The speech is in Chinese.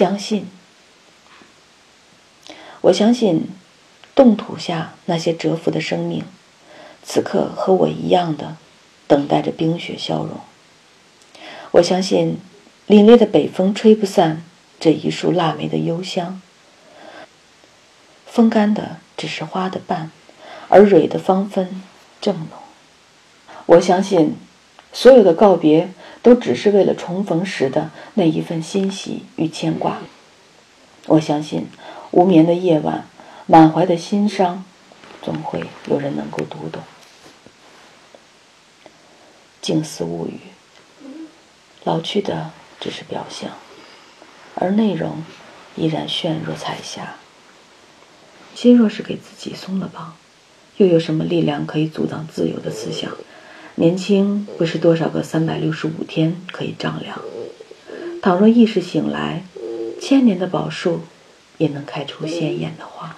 相信。我相信，冻土下那些蛰伏的生命，此刻和我一样的等待着冰雪消融。我相信，凛冽的北风吹不散这一束腊梅的幽香。风干的只是花的瓣，而蕊的芳芬正浓。我相信，所有的告别都只是为了重逢时的那一份欣喜与牵挂。我相信。无眠的夜晚，满怀的心伤，总会有人能够读懂。静思物语，老去的只是表象，而内容依然炫若彩霞。心若是给自己松了绑，又有什么力量可以阻挡自由的思想？年轻不是多少个三百六十五天可以丈量。倘若意识醒来，千年的宝树。也能开出鲜艳的花。